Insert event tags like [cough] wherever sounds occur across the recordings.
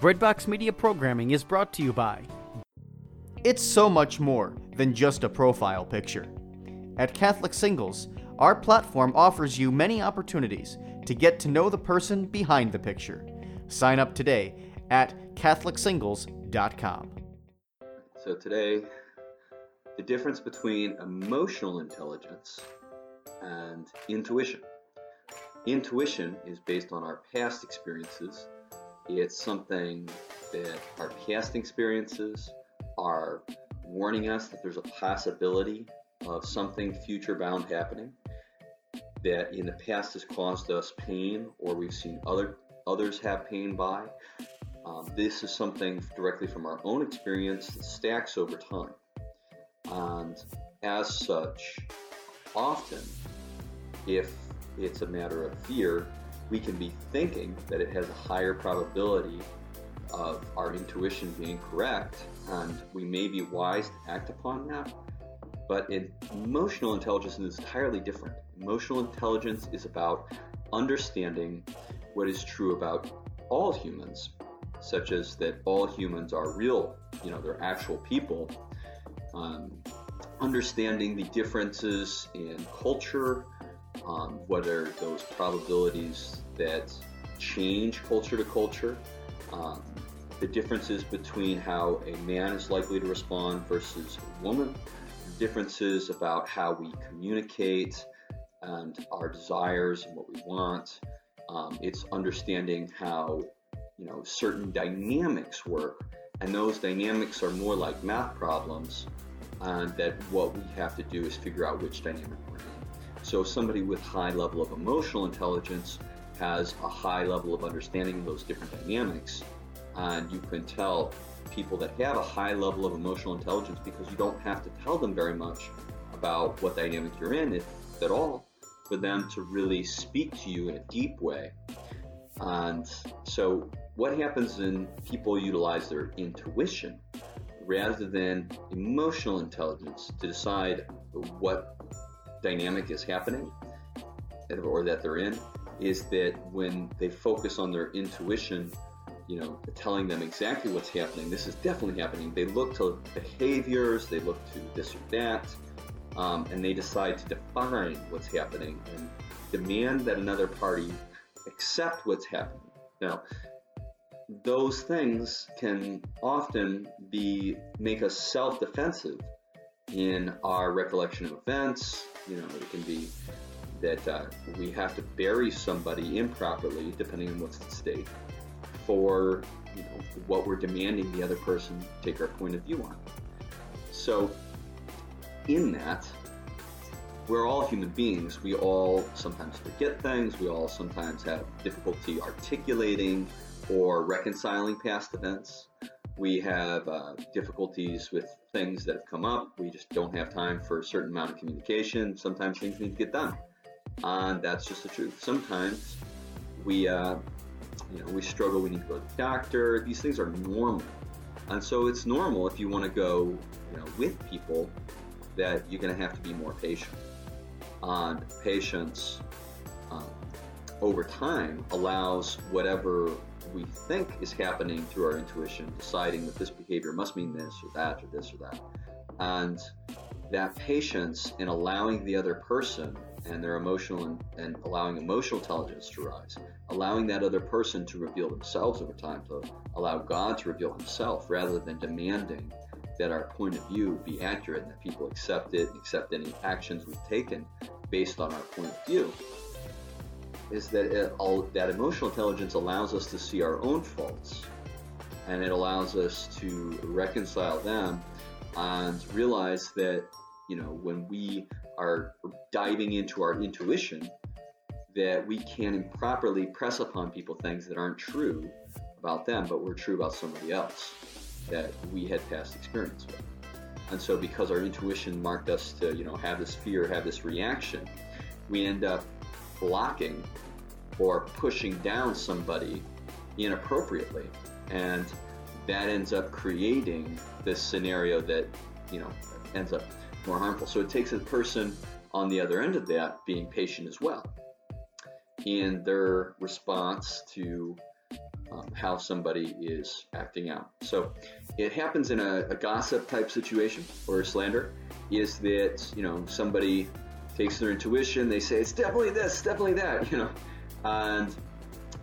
Breadbox Media programming is brought to you by. It's so much more than just a profile picture. At Catholic Singles, our platform offers you many opportunities to get to know the person behind the picture. Sign up today at CatholicSingles.com. So, today, the difference between emotional intelligence and intuition. Intuition is based on our past experiences. It's something that our past experiences are warning us that there's a possibility of something future bound happening that in the past has caused us pain or we've seen other others have pain by. Um, this is something directly from our own experience that stacks over time. And as such, often, if it's a matter of fear, we can be thinking that it has a higher probability of our intuition being correct, and we may be wise to act upon that. But emotional intelligence is entirely different. Emotional intelligence is about understanding what is true about all humans, such as that all humans are real, you know, they're actual people. Um, understanding the differences in culture, um, whether those probabilities that change culture to culture, um, the differences between how a man is likely to respond versus a woman, differences about how we communicate and our desires and what we want. Um, it's understanding how you know certain dynamics work, and those dynamics are more like math problems, and that what we have to do is figure out which dynamic we're in. So somebody with high level of emotional intelligence has a high level of understanding of those different dynamics, and you can tell people that have a high level of emotional intelligence because you don't have to tell them very much about what dynamic you're in, if at all, for them to really speak to you in a deep way. And so, what happens when people utilize their intuition rather than emotional intelligence to decide what dynamic is happening or that they're in is that when they focus on their intuition, you know, telling them exactly what's happening, this is definitely happening. They look to behaviors, they look to this or that, um, and they decide to define what's happening and demand that another party accept what's happening. Now, those things can often be make us self-defensive in our recollection of events. You know, it can be that uh, we have to bury somebody improperly, depending on what's at stake, for you know what we're demanding the other person take our point of view on. So, in that, we're all human beings. We all sometimes forget things. We all sometimes have difficulty articulating or reconciling past events. We have uh, difficulties with things that have come up. We just don't have time for a certain amount of communication. Sometimes things need to get done, and that's just the truth. Sometimes we, uh, you know, we struggle. We need to go to the doctor. These things are normal, and so it's normal if you want to go, you know, with people that you're going to have to be more patient. And patience um, over time allows whatever we think is happening through our intuition, deciding that this behavior must mean this or that or this or that. And that patience in allowing the other person and their emotional and, and, allowing emotional intelligence to rise, allowing that other person to reveal themselves over time, to allow God to reveal Himself rather than demanding that our point of view be accurate and that people accept it, and accept any actions we've taken based on our point of view is that it, all, that emotional intelligence allows us to see our own faults and it allows us to reconcile them and realize that you know when we are diving into our intuition that we can improperly press upon people things that aren't true about them but were true about somebody else that we had past experience with. And so because our intuition marked us to you know have this fear have this reaction we end up blocking or pushing down somebody inappropriately. And that ends up creating this scenario that, you know, ends up more harmful. So it takes a person on the other end of that being patient as well in their response to um, how somebody is acting out. So it happens in a, a gossip type situation or slander is that, you know, somebody takes their intuition, they say, it's definitely this, definitely that, [laughs] you know, and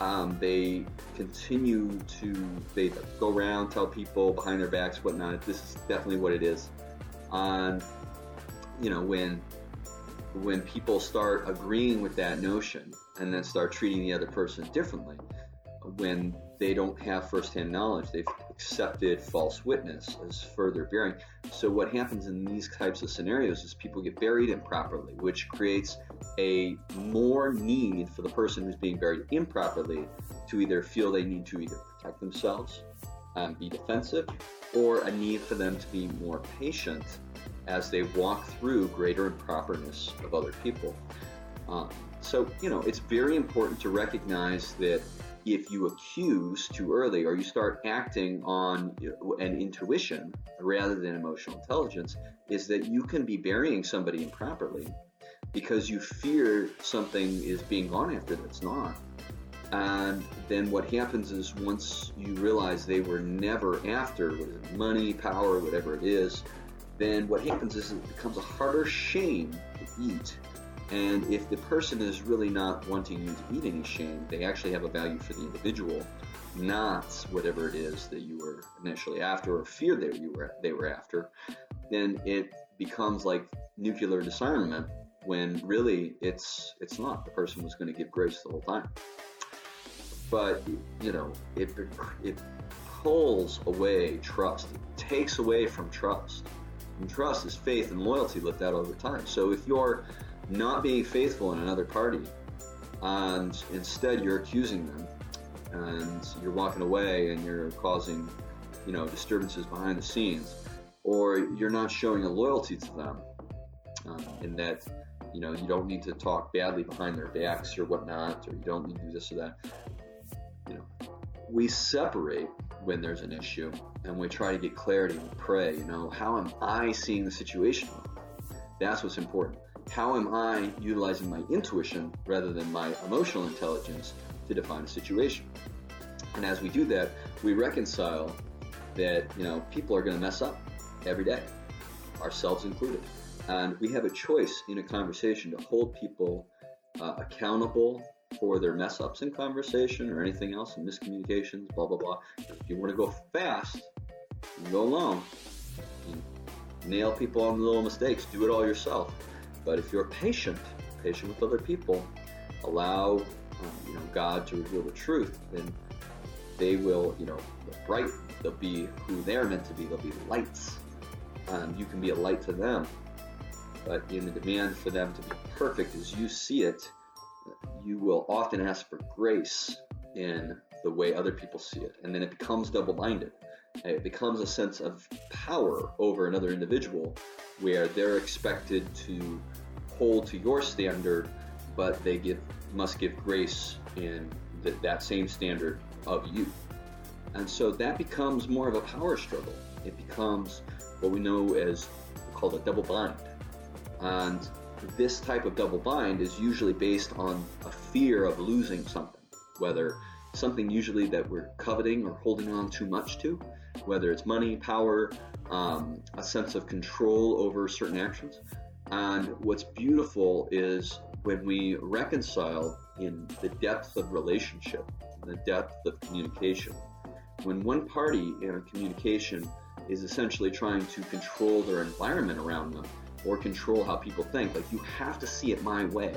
um, they continue to, they go around, tell people behind their backs, whatnot, this is definitely what it is. And, you know, when, when people start agreeing with that notion and then start treating the other person differently, when they don't have firsthand knowledge, they've accepted false witness as further bearing. So what happens in these types of scenarios is people get buried improperly, which creates a more need for the person who's being buried improperly to either feel they need to either protect themselves and be defensive, or a need for them to be more patient as they walk through greater improperness of other people. Um, so, you know, it's very important to recognize that if you accuse too early or you start acting on an intuition rather than emotional intelligence, is that you can be burying somebody improperly because you fear something is being gone after that's not. And then what happens is once you realize they were never after money, power, whatever it is, then what happens is it becomes a harder shame to eat and if the person is really not wanting you to eat any shame, they actually have a value for the individual, not whatever it is that you were initially after or fear that you were they were after, then it becomes like nuclear disarmament when really it's it's not. The person was going to give grace the whole time. But you know, it it pulls away trust. It takes away from trust. And trust is faith and loyalty lived out over time. So if you're not being faithful in another party, and instead you're accusing them, and you're walking away and you're causing, you know, disturbances behind the scenes, or you're not showing a loyalty to them, um, in that, you know, you don't need to talk badly behind their backs or whatnot, or you don't need to do this or that. You know, we separate when there's an issue and we try to get clarity and pray, you know, how am I seeing the situation? That's what's important how am I utilizing my intuition rather than my emotional intelligence to define a situation? And as we do that, we reconcile that you know people are going to mess up every day, ourselves included, and we have a choice in a conversation to hold people uh, accountable for their mess ups in conversation or anything else in miscommunications, blah blah blah. If you want to go fast, you go alone. You nail people on little mistakes. Do it all yourself. But if you're patient, patient with other people, allow um, you know God to reveal the truth, then they will you know bright. They'll be who they're meant to be. They'll be lights. Um, you can be a light to them. But in the demand for them to be perfect as you see it, you will often ask for grace in the way other people see it. And then it becomes double minded. It becomes a sense of power over another individual where they're expected to hold to your standard, but they give must give grace in that same standard of you. And so that becomes more of a power struggle. It becomes what we know as called a double bind. And this type of double bind is usually based on a fear of losing something, whether something usually that we're coveting or holding on too much to, whether it's money, power, um, a sense of control over certain actions, and what's beautiful is when we reconcile in the depth of relationship, the depth of communication. When one party in a communication is essentially trying to control their environment around them or control how people think, like you have to see it my way.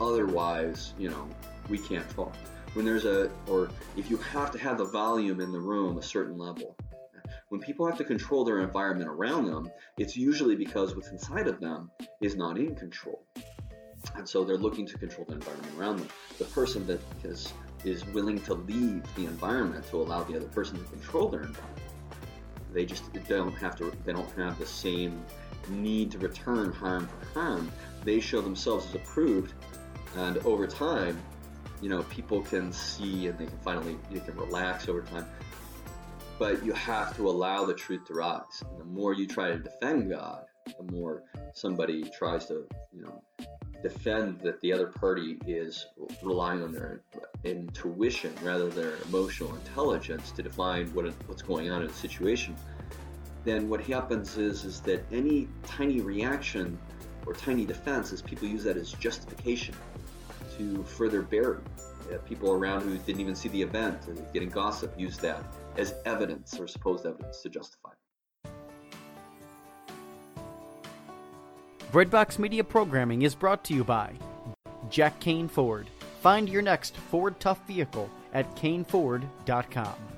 Otherwise, you know, we can't talk. When there's a, or if you have to have the volume in the room a certain level, when people have to control their environment around them, it's usually because what's inside of them is not in control. And so they're looking to control the environment around them. The person that is, is willing to leave the environment to allow the other person to control their environment. They just don't have to, they don't have the same need to return harm for harm. They show themselves as approved. And over time, you know, people can see and they can finally, you can relax over time but you have to allow the truth to rise. And the more you try to defend God, the more somebody tries to, you know, defend that the other party is relying on their intuition rather than their emotional intelligence to define what what's going on in a situation, then what happens is is that any tiny reaction or tiny defense is people use that as justification to further bury. Uh, people around who didn't even see the event and getting gossip use that as evidence or supposed evidence to justify. it. Breadbox Media programming is brought to you by Jack Kane Ford. Find your next Ford Tough vehicle at caneford.com.